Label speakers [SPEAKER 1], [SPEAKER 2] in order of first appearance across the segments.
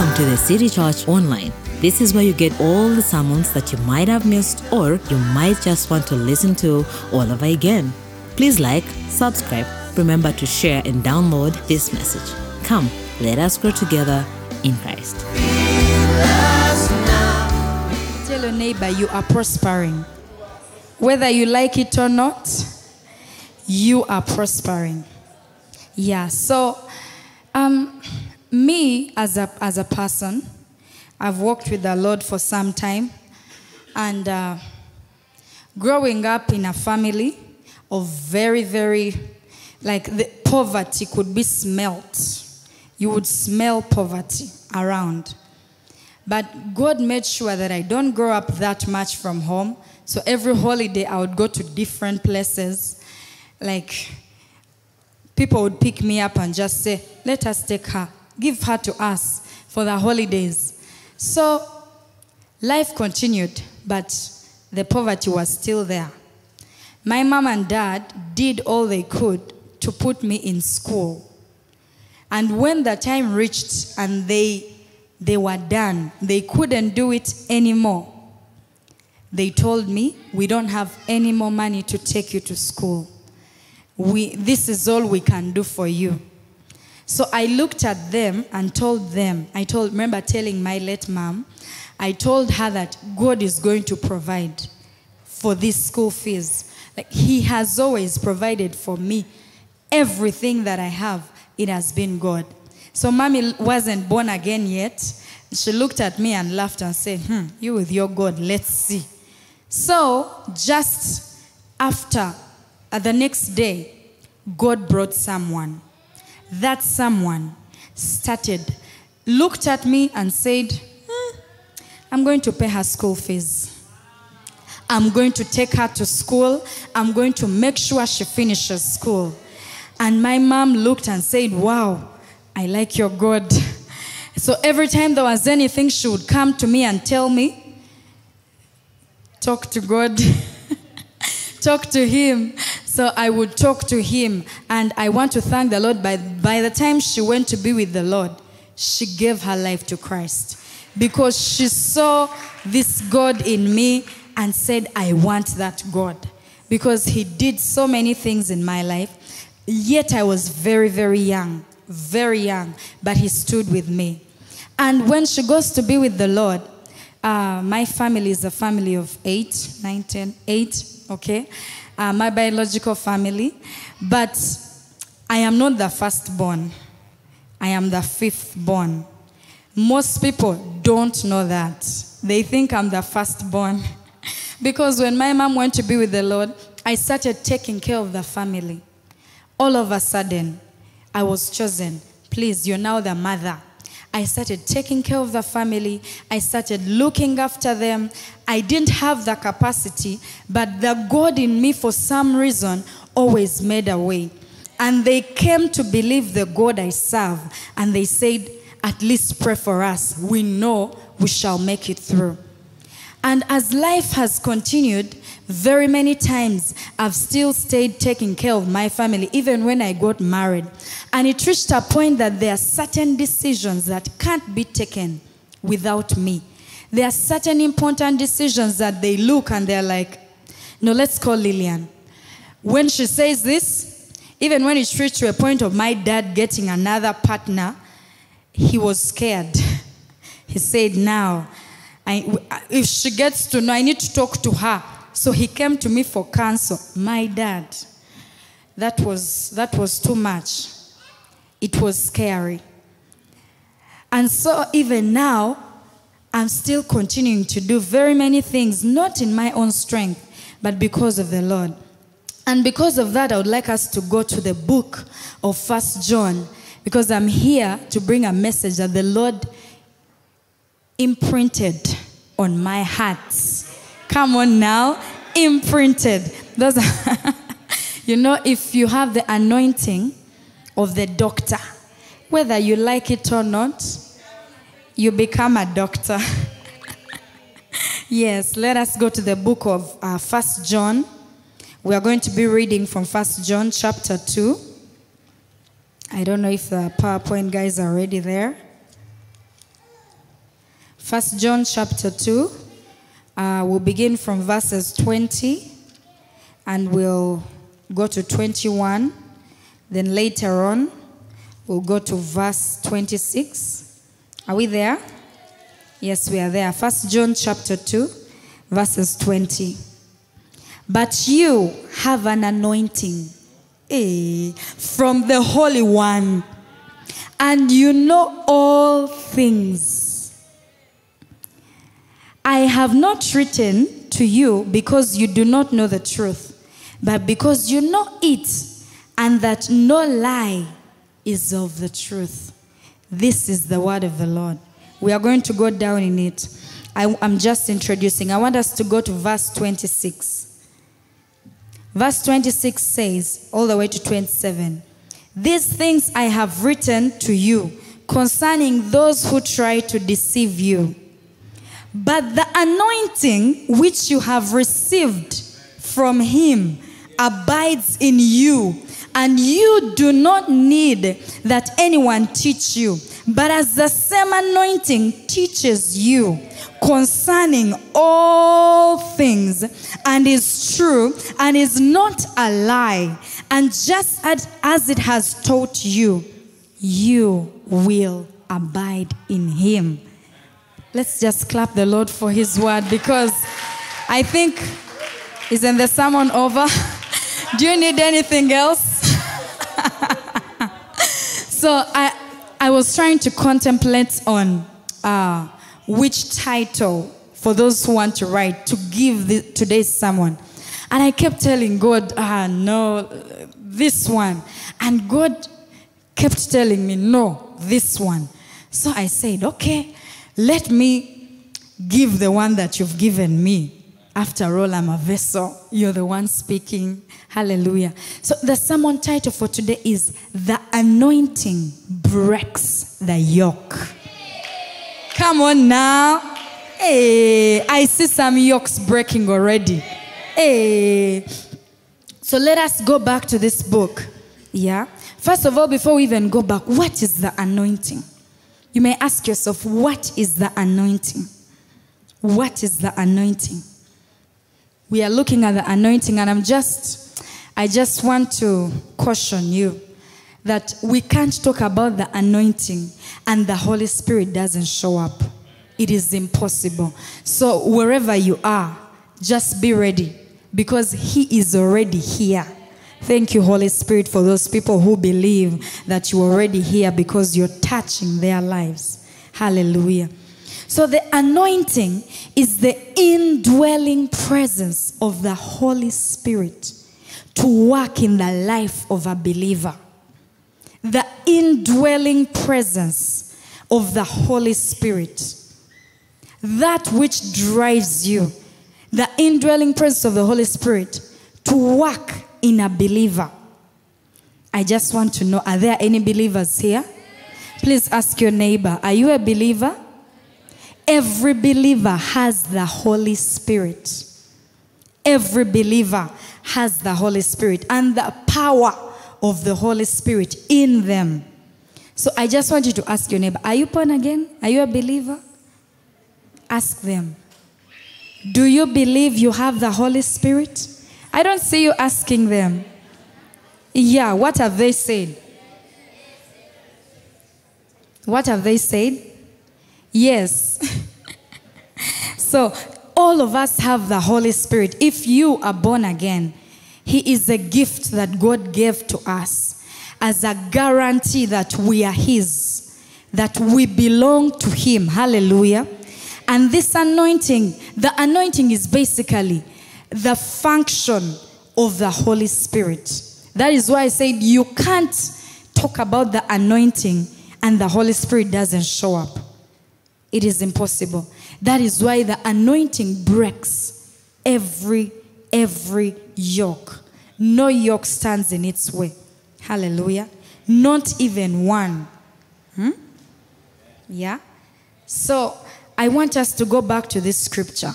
[SPEAKER 1] Welcome to the City Church Online. This is where you get all the sermons that you might have missed or you might just want to listen to all over again. Please like, subscribe, remember to share and download this message. Come, let us grow together in Christ.
[SPEAKER 2] Tell your neighbor you are prospering. Whether you like it or not, you are prospering. Yeah, so um, me as a, as a person, I've walked with the Lord for some time. And uh, growing up in a family of very, very, like the poverty could be smelt. You would smell poverty around. But God made sure that I don't grow up that much from home. So every holiday I would go to different places. Like people would pick me up and just say, let us take her, give her to us for the holidays. So life continued, but the poverty was still there. My mom and dad did all they could to put me in school. And when the time reached and they they were done, they couldn't do it anymore. They told me, "We don't have any more money to take you to school. We this is all we can do for you." So I looked at them and told them, I told remember telling my late mom, I told her that God is going to provide for these school fees. Like he has always provided for me everything that I have. It has been God. So mommy wasn't born again yet. She looked at me and laughed and said, "Hmm, you with your God, let's see." So just after uh, the next day, God brought someone. That someone started, looked at me and said, "Hmm, I'm going to pay her school fees. I'm going to take her to school. I'm going to make sure she finishes school. And my mom looked and said, Wow, I like your God. So every time there was anything, she would come to me and tell me, Talk to God. talk to him. So I would talk to him. And I want to thank the Lord. By, by the time she went to be with the Lord, she gave her life to Christ because she saw this God in me and said, I want that God. Because he did so many things in my life. Yet I was very, very young, very young, but he stood with me. And when she goes to be with the Lord, uh, my family is a family of eight, nine, ten, eight, okay? Uh, my biological family. But I am not the firstborn, I am the fifth born. Most people don't know that. They think I'm the firstborn. because when my mom went to be with the Lord, I started taking care of the family. All of a sudden, I was chosen. Please, you're now the mother. I started taking care of the family. I started looking after them. I didn't have the capacity, but the God in me, for some reason, always made a way. And they came to believe the God I serve. And they said, At least pray for us. We know we shall make it through. And as life has continued, very many times I've still stayed taking care of my family, even when I got married. And it reached a point that there are certain decisions that can't be taken without me. There are certain important decisions that they look and they're like, no, let's call Lillian. When she says this, even when it reached to a point of my dad getting another partner, he was scared. He said, now, I, if she gets to know, I need to talk to her. So he came to me for counsel. My dad, that was, that was too much. It was scary. And so even now, I'm still continuing to do very many things, not in my own strength, but because of the Lord. And because of that, I would like us to go to the book of First John, because I'm here to bring a message that the Lord imprinted on my heart. Come on now, imprinted. Are you know, if you have the anointing of the doctor, whether you like it or not, you become a doctor. yes, let us go to the book of uh, First John. We are going to be reading from First John chapter 2. I don't know if the PowerPoint guys are already there. First John chapter 2. Uh, we'll begin from verses 20 and we'll go to 21. Then later on, we'll go to verse 26. Are we there? Yes, we are there. First John chapter 2, verses 20. But you have an anointing eh, from the Holy One, and you know all things. I have not written to you because you do not know the truth, but because you know it, and that no lie is of the truth. This is the word of the Lord. We are going to go down in it. I, am just introducing. I want us to go to verse 26. Verse 26 says, all the way to 27, These things I have written to you concerning those who try to deceive you. But the anointing which you have received from him abides in you, and you do not need that anyone teach you. But as the same anointing teaches you concerning all things, and is true, and is not a lie, and just as, it has taught you, you will abide in him. Let's just clap the Lord for his word because I think, isn't the sermon over? Do you need anything else? so I, I was trying to contemplate on uh, which title for those who want to write to give the, today's sermon. And I kept telling God, ah, no, this one. And God kept telling me, no, this one. So I said, okay, let me give the one that you've given me. After all, I'm a vessel. You're the one speaking. Hallelujah. So the sermon title for today is The Anointing Breaks the Yoke. Come on now. Hey, I see some yokes breaking already. Hey. So let us go back to this book. Yeah. First of all, before we even go back, what is the anointing? You may ask yourself, what is the anointing? What is the anointing? We are looking at the anointing, and I'm just, I just want to caution you that we can't talk about the anointing and the Holy Spirit doesn't show up. It is impossible. So, wherever you are, just be ready because He is already here. Thank you, Holy Spirit, for those people who believe that you're already here because you're touching their lives. Hallelujah. So, the anointing is the indwelling presence of the Holy Spirit to work in the life of a believer the indwelling presence of the Holy Spirit. That which drives you, the indwelling presence of the Holy Spirit to work in a believer. I just want to know are there any believers here? Please ask your neighbor, are you a believer? Every believer has the Holy Spirit. Every believer has the Holy Spirit and the power of the Holy Spirit in them. So I just want you to ask your neighbor, are you born again? Are you a believer? Ask them. Do you believe you have the Holy Spirit? I don't see you asking them. Yeah, what have they said? What have they said? Yes. so, all of us have the Holy Spirit. If you are born again, he is a gift that God gave to us as a guarantee that we are His, that we belong to Him. Hallelujah. And this anointing, the anointing is basically the function of the Holy Spirit. That is why I said you can't talk about the anointing and the Holy Spirit doesn't show up. It is impossible. That is why the anointing breaks every every yoke. No yoke stands in its way. Hallelujah. Not even one. Hmm? Yeah. So I want us to go back to this scripture.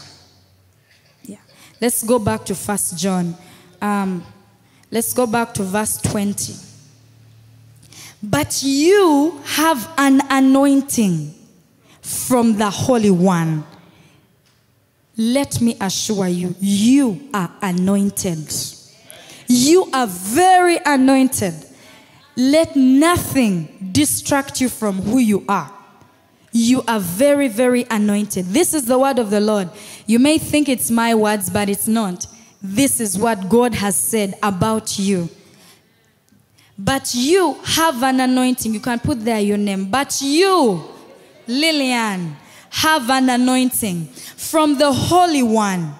[SPEAKER 2] Let's go back to First John. Um, let's go back to verse 20. But you have an anointing from the Holy One. Let me assure you, you are anointed. You are very anointed. Let nothing distract you from who you are. You are very, very anointed. This is the word of the Lord. You may think it's my words, but it's not. This is what God has said about you. But you have an anointing. You can put there your name. But you, Lillian, have an anointing from the Holy One.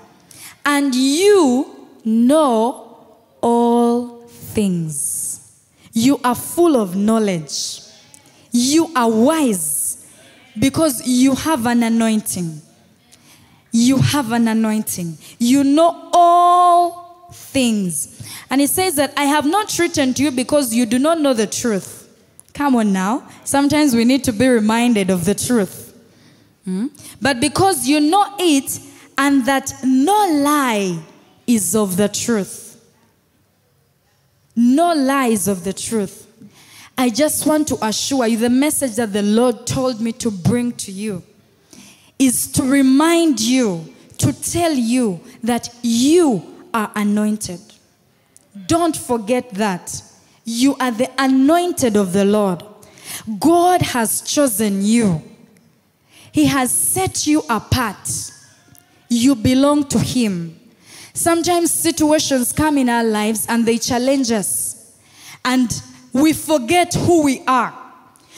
[SPEAKER 2] And you know all things. You are full of knowledge. You are wise because you have an anointing. You have an anointing. You know all things. And it says that I have not written to you because you do not know the truth. Come on now. Sometimes we need to be reminded of the truth. Hmm? But because you know it, and that no lie is of the truth. No lies of the truth. I just want to assure you the message that the Lord told me to bring to you is to remind you, to tell you that you are anointed. Don't forget that. You are the anointed of the Lord. God has chosen you, He has set you apart. You belong to Him. Sometimes situations come in our lives and they challenge us, and we forget who we are.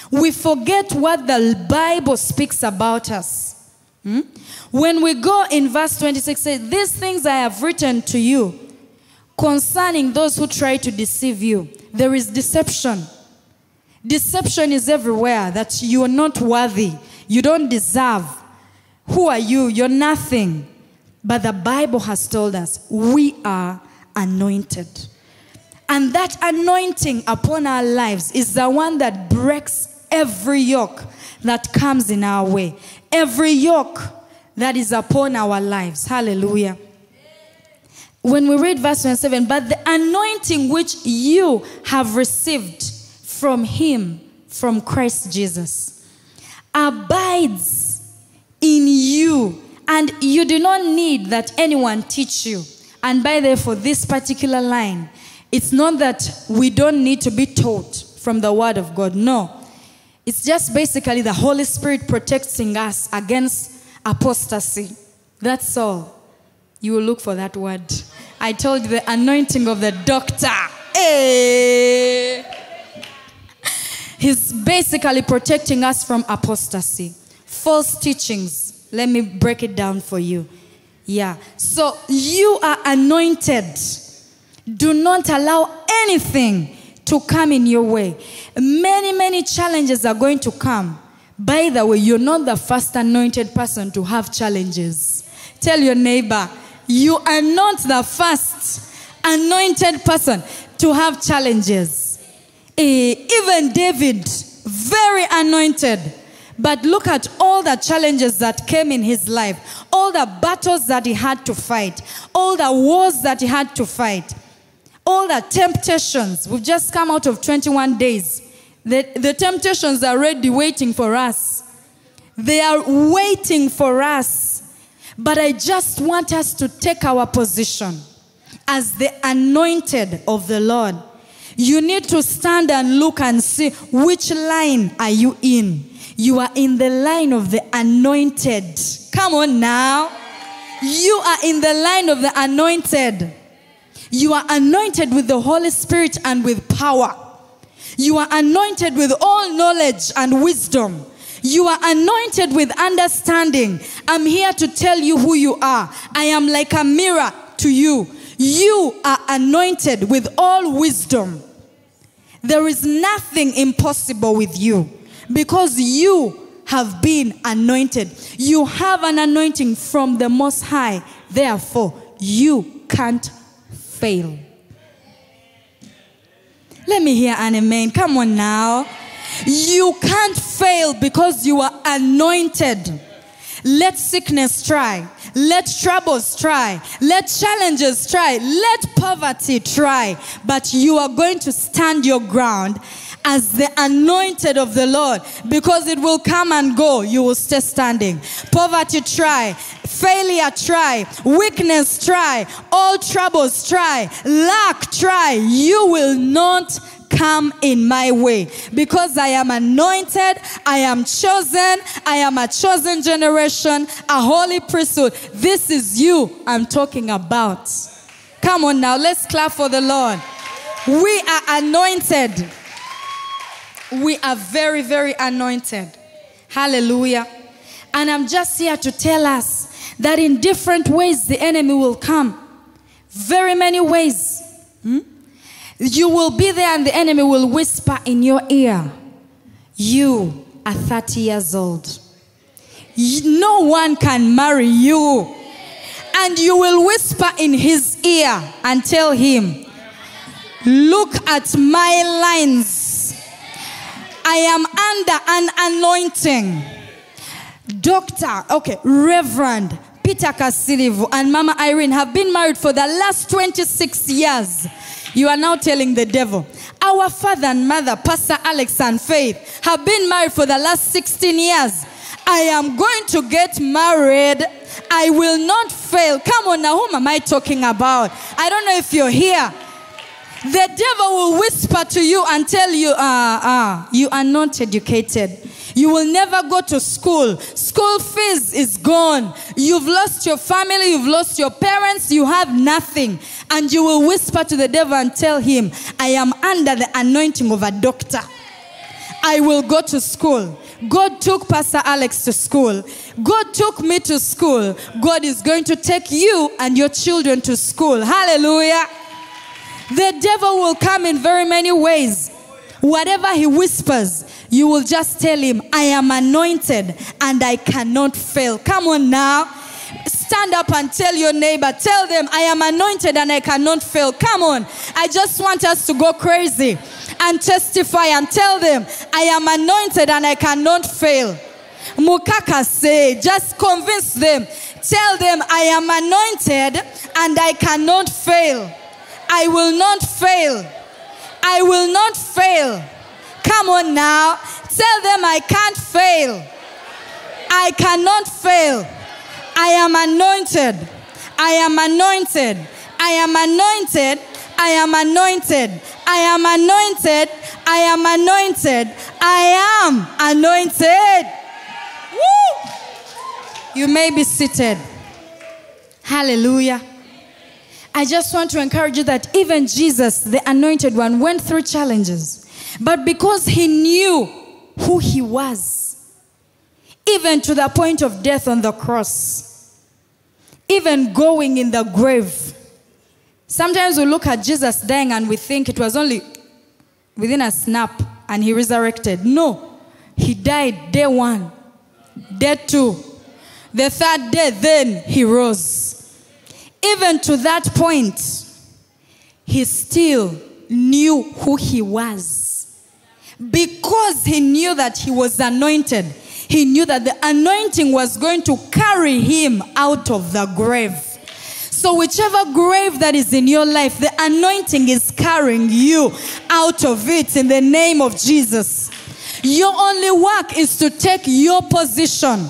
[SPEAKER 2] We forget what the Bible speaks about us. Hmm? When we go in verse 26, say, These things I have written to you concerning those who try to deceive you. There is deception. Deception is everywhere that you are not worthy, you don't deserve. Who are you? You're nothing. But the Bible has told us we are anointed. And that anointing upon our lives is the one that breaks every yoke that comes in our way, every yoke that is upon our lives. Hallelujah when we read verse 27, but the anointing which you have received from him, from Christ Jesus, abides in you, and you do not need that anyone teach you. And by the for this particular line, it's not that we don't need to be taught from the word of God. No. It's just basically the Holy Spirit protecting us against apostasy. That's all. You will look for that word. I told you the anointing of the doctor. Hey. He's basically protecting us from apostasy, false teachings. Let me break it down for you. Yeah. So you are anointed. Do not allow anything to come in your way. Many, many challenges are going to come. By the way, you're not the first anointed person to have challenges. Tell your neighbor, you are not the first anointed person to have challenges. Eh, even David, very anointed. But look at all the challenges that came in his life, all the battles that he had to fight, all the wars that he had to fight, all the temptations. We've just come out of 21 days. The, the temptations are already waiting for us. They are waiting for us. But I just want us to take our position as the anointed of the Lord. You need to stand and look and see which line are you in. You are in the line of the anointed. Come on now. You are in the line of the anointed. You are anointed with the Holy Spirit and with power. You are anointed with all knowledge and wisdom. You are anointed with understanding. I'm here to tell you who you are. I am like a mirror to you. You are anointed with all wisdom. There is nothing impossible with you because you have been anointed. You have an anointing from the Most High. Therefore, you can't fail. Let me hear an amen. Come on now. You can't fail because you are anointed. Let sickness try. Let troubles try. Let challenges try. Let poverty try. But you are going to stand your ground as the anointed of the Lord because it will come and go. You will stay standing. Poverty, try. Failure, try. Weakness, try. All troubles, try. Lack, try. You will not come in my way because I am anointed, I am chosen, I am a chosen generation, a holy priesthood. This is you I'm talking about. Come on now, let's clap for the Lord. We are anointed. We are very, very anointed. Hallelujah. And I'm just here to tell us that in different ways the enemy will come. Very many ways. Hmm? You will be there and the enemy will whisper in your ear, You are 30 years old. No one can marry you. And you will whisper in his ear and tell him, Look at my lines. I am under an anointing. Doctor, okay, Reverend Peter Kasirivu and Mama Irene have been married for the last 26 years. You are now telling the devil. Our father and mother, Pastor Alex and Faith, have been married for the last 16 years. I am going to get married. I will not fail. Come on now, whom am I talking about? I don't know if you're here. The devil will whisper to you and tell you, ah, ah, you are not educated. You will never go to school. School fees is gone. You've lost your family, you've lost your parents, you have nothing. And you will whisper to the devil and tell him, I am under the anointing of a doctor. I will go to school. God took Pastor Alex to school. God took me to school. God is going to take you and your children to school. Hallelujah. The devil will come in very many ways. Whatever he whispers, you will just tell him, I am anointed and I cannot fail. Come on now. Stand up and tell your neighbor, tell them, I am anointed and I cannot fail. Come on. I just want us to go crazy and testify and tell them, I am anointed and I cannot fail. Mukaka say, just convince them. Tell them, I am anointed and I cannot fail. I will not fail. I will not fail. Come on now. Tell them I can't fail. I cannot fail. I am anointed. I am anointed. I am anointed. I am anointed. I am anointed. I am anointed. I am anointed. Woo! You may be seated. Hallelujah. I just want to encourage you that even Jesus, the anointed one, went through challenges. But because he knew who he was, even to the point of death on the cross, even going in the grave. Sometimes we look at Jesus dying and we think it was only within a snap and he resurrected. No, he died day one, day two. The third day, then he rose. Even to that point, he still knew who he was. Because he knew that he was anointed, he knew that the anointing was going to carry him out of the grave. So, whichever grave that is in your life, the anointing is carrying you out of it in the name of Jesus. Your only work is to take your position.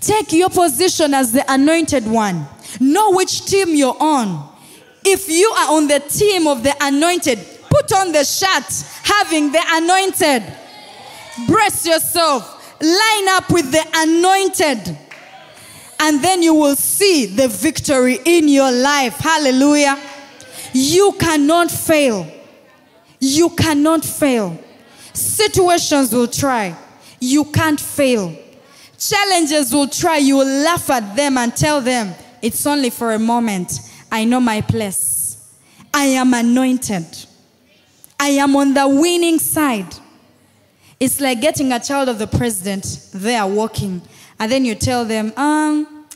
[SPEAKER 2] Take your position as the anointed one. Know which team you're on. If you are on the team of the anointed, put on the shirt having the anointed. Brace yourself. Line up with the anointed. And then you will see the victory in your life. Hallelujah. You cannot fail. You cannot fail. Situations will try. You can't fail. Challenges will try. You will laugh at them and tell them, it's only for a moment. I know my place. I am anointed. I am on the winning side. It's like getting a child of the president there walking, and then you tell them, um,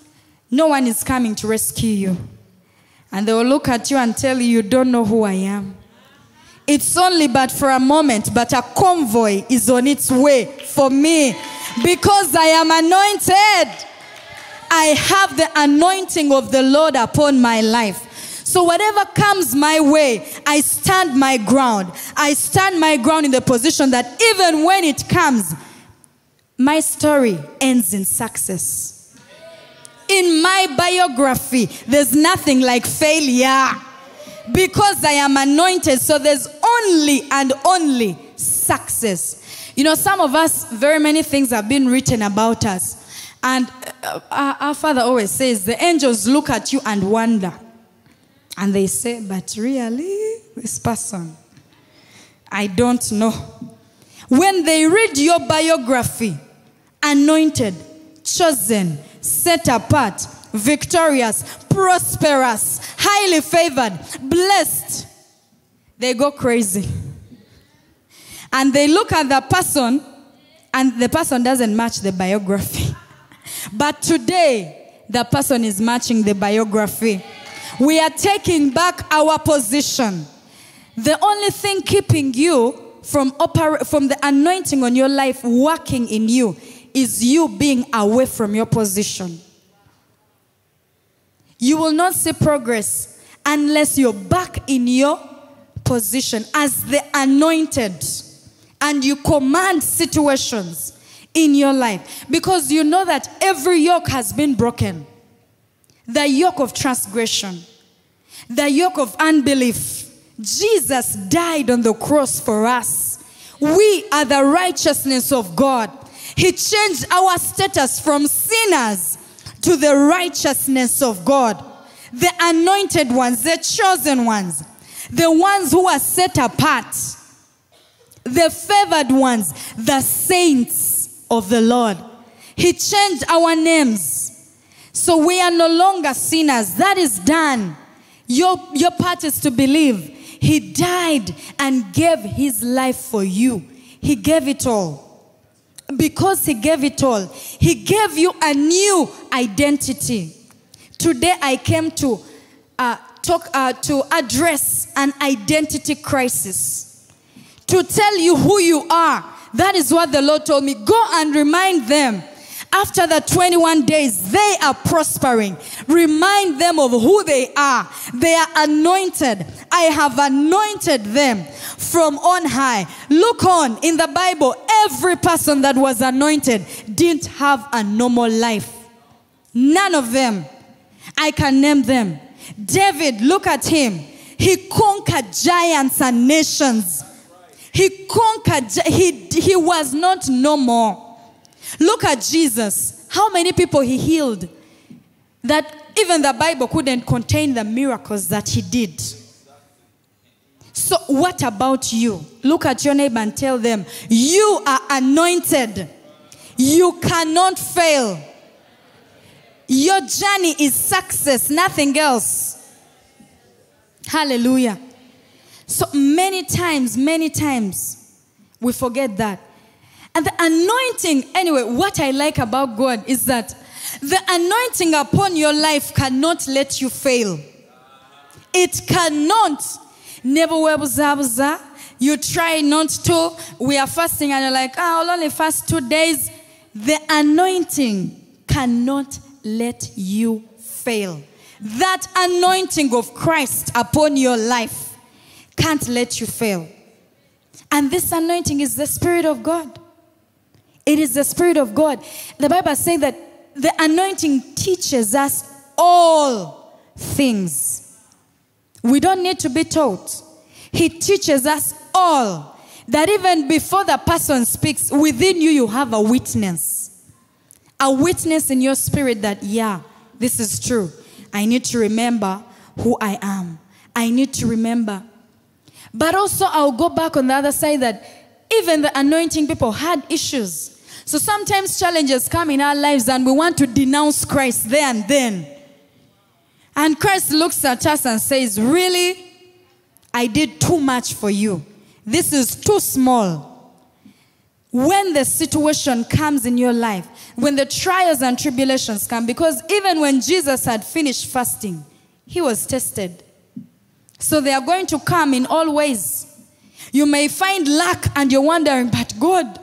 [SPEAKER 2] no one is coming to rescue you. And they will look at you and tell you, you don't know who I am. It's only but for a moment, but a convoy is on its way for me because I am anointed. I have the anointing of the Lord upon my life. So whatever comes my way, I stand my ground. I stand my ground in the position that even when it comes, my story ends in success. In my biography, there's nothing like failure because I am anointed. So there's only and only success. You know, some of us, very many things have been written about us. And uh, our, our father always says, the angels look at you and wonder. And they say, but really, this person, I don't know. When they read your biography, anointed, chosen, set apart, victorious, prosperous, highly favored, blessed, they go crazy. And they look at the person, and the person doesn't match the biography. But today, the person is matching the biography. We are taking back our position. The only thing keeping you from, oper- from the anointing on your life working in you is you being away from your position. You will not see progress unless you're back in your position as the anointed and you command situations in your life because you know that every yoke has been broken the yoke of transgression, the yoke of unbelief. Jesus died on the cross for us. We are the righteousness of God. He changed our status from sinners to the righteousness of God. The anointed ones, the chosen ones, the ones who are set apart, the favored ones, the saints of the Lord. He changed our names. So we are no longer sinners. That is done. Your, your part is to believe. He died and gave his life for you. He gave it all. Because he gave it all, he gave you a new identity. Today I came to uh, talk uh, to address an identity crisis. To tell you who you are. That is what the Lord told me. Go and remind them after the 21 days, they are prospering. Remind them of who they are. They are anointed. I have anointed them from on high. Look on in the Bible, every person that was anointed didn't have a normal life. None of them. I can name them. David, look at him. He conquered giants and nations. He conquered, he, he was not normal. Look at Jesus. How many people he healed that even the Bible couldn't contain the miracles that he did. So, what about you? Look at your neighbor and tell them, You are anointed. You cannot fail. Your journey is success, nothing else. Hallelujah. So many times, many times, we forget that. And the anointing, anyway, what I like about God is that the anointing upon your life cannot let you fail. It cannot. Never. You try not to. We are fasting and you're like, oh, I'll only fast two days. The anointing cannot let you fail. That anointing of Christ upon your life can't let you fail. And this anointing is the Spirit of God. It is the Spirit of God. The Bible says that the anointing teaches us all things. We don't need to be taught. He teaches us all. That even before the person speaks, within you, you have a witness. A witness in your spirit that, yeah, this is true. I need to remember who I am. I need to remember. But also, I'll go back on the other side that even the anointing people had issues. So sometimes challenges come in our lives and we want to denounce Christ there and then. And Christ looks at us and says, Really? I did too much for you. This is too small. When the situation comes in your life, when the trials and tribulations come, because even when Jesus had finished fasting, he was tested. So they are going to come in all ways. You may find lack and you're wondering, but God,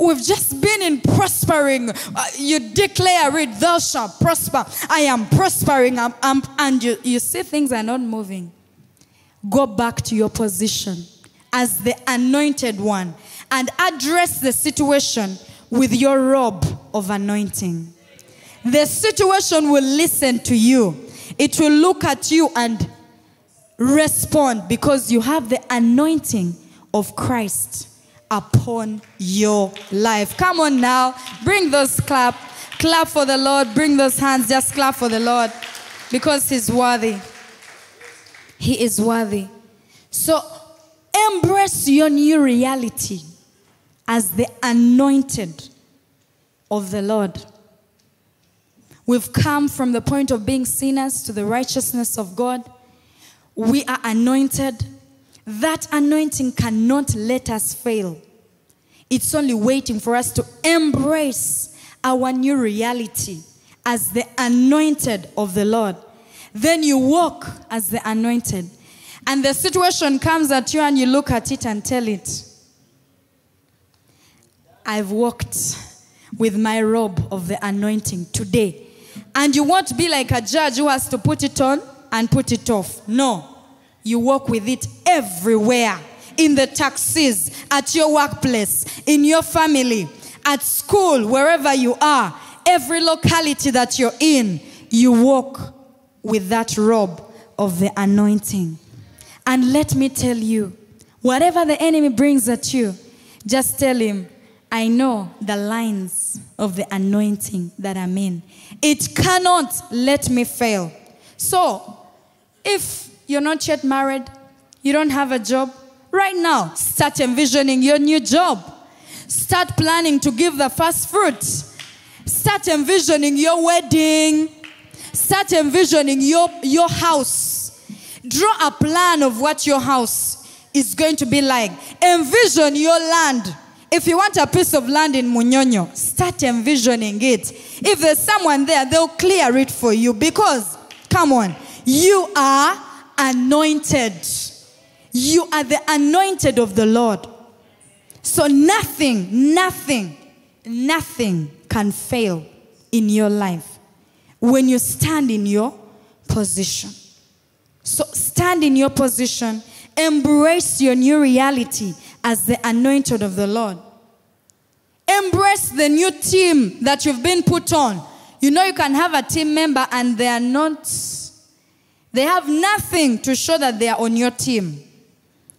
[SPEAKER 2] we've just been in prospering. Uh, you declare it, thou shalt prosper. I am prospering. I'm, I'm, and you, you see things are not moving. Go back to your position as the anointed one and address the situation with your robe of anointing. The situation will listen to you, it will look at you and respond because you have the anointing of Christ upon your life. Come on now, bring those clap. Clap for the Lord. Bring those hands. Just clap for the Lord because He's worthy. He is worthy. So embrace your new reality as the anointed of the Lord. We've come from the point of being sinners to the righteousness of God. We are anointed. That anointing cannot let us fail. It's only waiting for us to embrace our new reality as the anointed of the Lord. Then you walk as the anointed. And the situation comes at you, and you look at it and tell it, I've walked with my robe of the anointing today. And you won't be like a judge who has to put it on and put it off. No. You walk with it everywhere in the taxis, at your workplace, in your family, at school, wherever you are, every locality that you're in, you walk with that robe of the anointing. And let me tell you, whatever the enemy brings at you, just tell him, I know the lines of the anointing that I'm in. It cannot let me fail. So, if you're not yet married, you don't have a job, right now, start envisioning your new job. Start planning to give the first fruit. Start envisioning your wedding. Start envisioning your, your house Draw a plan of what your house is going to be like. Envision your land. If you want a piece of land in Munyonyo, start envisioning it. If there's someone there, they'll clear it for you because, come on, you are anointed. You are the anointed of the Lord. So nothing, nothing, nothing can fail in your life when you stand in your position. So stand in your position, embrace your new reality as the anointed of the Lord. Embrace the new team that you've been put on. You know, you can have a team member and they are not, they have nothing to show that they are on your team.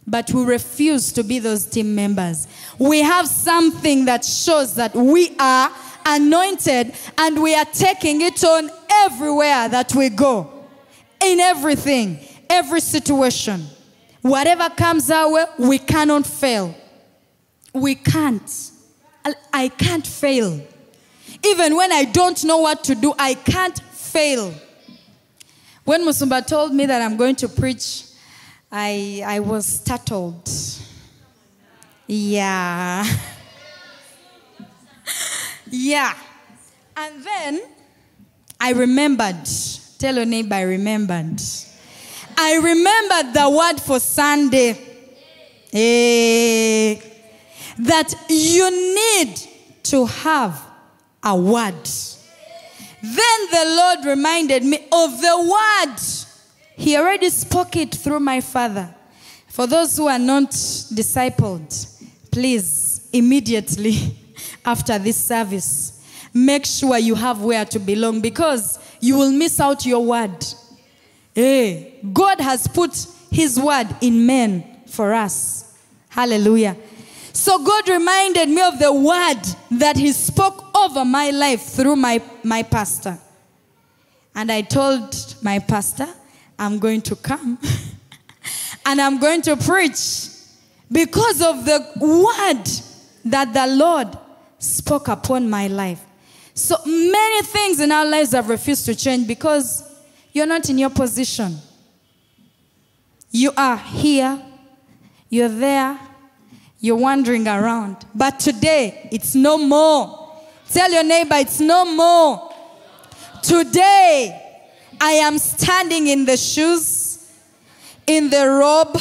[SPEAKER 2] But we refuse to be those team members. We have something that shows that we are anointed and we are taking it on everywhere that we go in everything, every situation. Whatever comes our way, we cannot fail. We can't. I can't fail. Even when I don't know what to do, I can't fail. When Musumba told me that I'm going to preach, I, I was startled. Yeah. yeah. And then I remembered Tell your neighbor, I remembered. I remembered the word for Sunday. Eh, that you need to have a word. Then the Lord reminded me of the word. He already spoke it through my father. For those who are not discipled, please immediately after this service, make sure you have where to belong because you will miss out your word. Hey, God has put his word in men for us. Hallelujah. So God reminded me of the word that he spoke over my life through my, my pastor. And I told my pastor, I'm going to come and I'm going to preach because of the word that the Lord spoke upon my life. So many things in our lives have refused to change because you're not in your position. You are here, you're there, you're wandering around. But today, it's no more. Tell your neighbor, it's no more. Today, I am standing in the shoes, in the robe,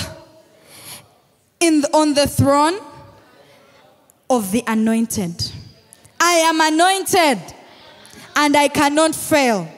[SPEAKER 2] in on the throne of the anointed. I am anointed and I cannot fail.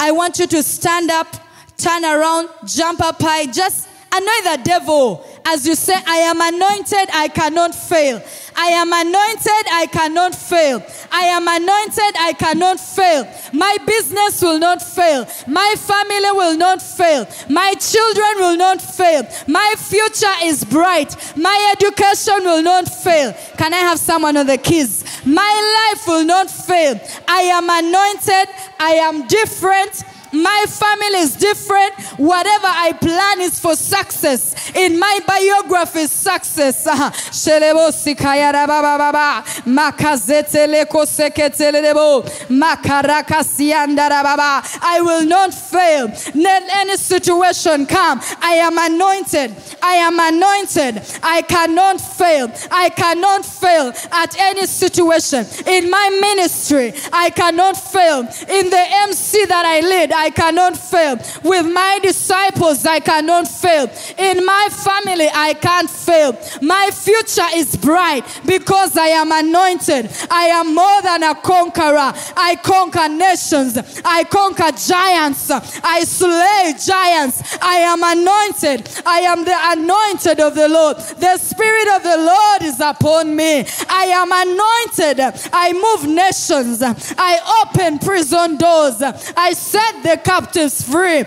[SPEAKER 2] I want you to stand up, turn around, jump up high, just annoy the devil as you say, I am anointed, I cannot fail. I am anointed, I cannot fail. I am anointed, I cannot fail. My business will not fail. My family will not fail. My children will not fail. My future is bright. My education will not fail. Can I have someone on the keys? My life will not fail. I am anointed, I am different. My family is different. Whatever I plan is for success. In my biography success. Uh-huh. I will not fail. Let any situation come. I am anointed. I am anointed. I cannot fail. I cannot fail at any situation. In my ministry, I cannot fail. In the MC that I lead, cannot fail. With my disciples, I cannot fail. In my family, I can't fail. My future is bright because I am anointed. I am more than a conqueror. I conquer nations. I conquer giants. I slay giants. I am anointed. I am the anointed of the Lord. The Spirit of the Lord is upon me. I am anointed. I move nations. I open prison doors. I set the captives free.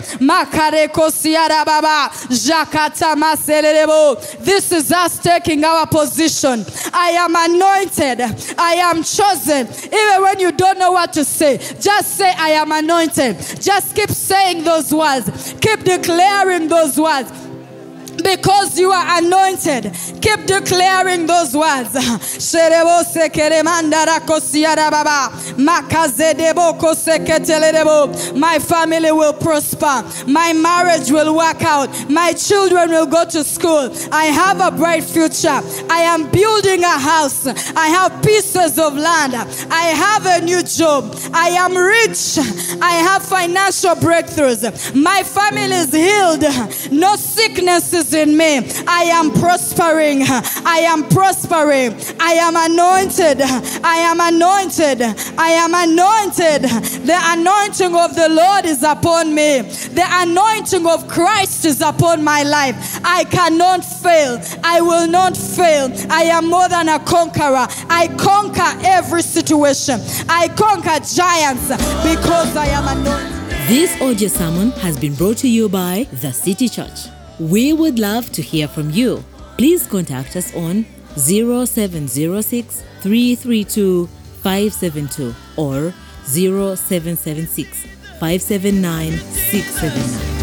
[SPEAKER 2] This is us taking our position. I am anointed. I am chosen. Even when you don't know what to say, just say, I am anointed. Just keep saying those words. Keep declaring those words because you are anointed. Keep declaring those words. My family will prosper. My marriage will work out. My children will go to school. I have a bright future. I am building a house. I have pieces of land. I have a new job. I am rich. I have financial breakthroughs. My family is healed. No sickness is in me. I am prospering. I am prospering. I am anointed. I am anointed. I am anointed. The anointing of the Lord is upon me. The anointing of Christ is upon my life. I cannot fail. I will not fail. I am more than a conqueror. I conquer every situation. I conquer giants because I am anointed.
[SPEAKER 1] This audio sermon has been brought to you by The City Church. We would love to hear from you. Please contact us on 0706 332 572 or 0776 579 679.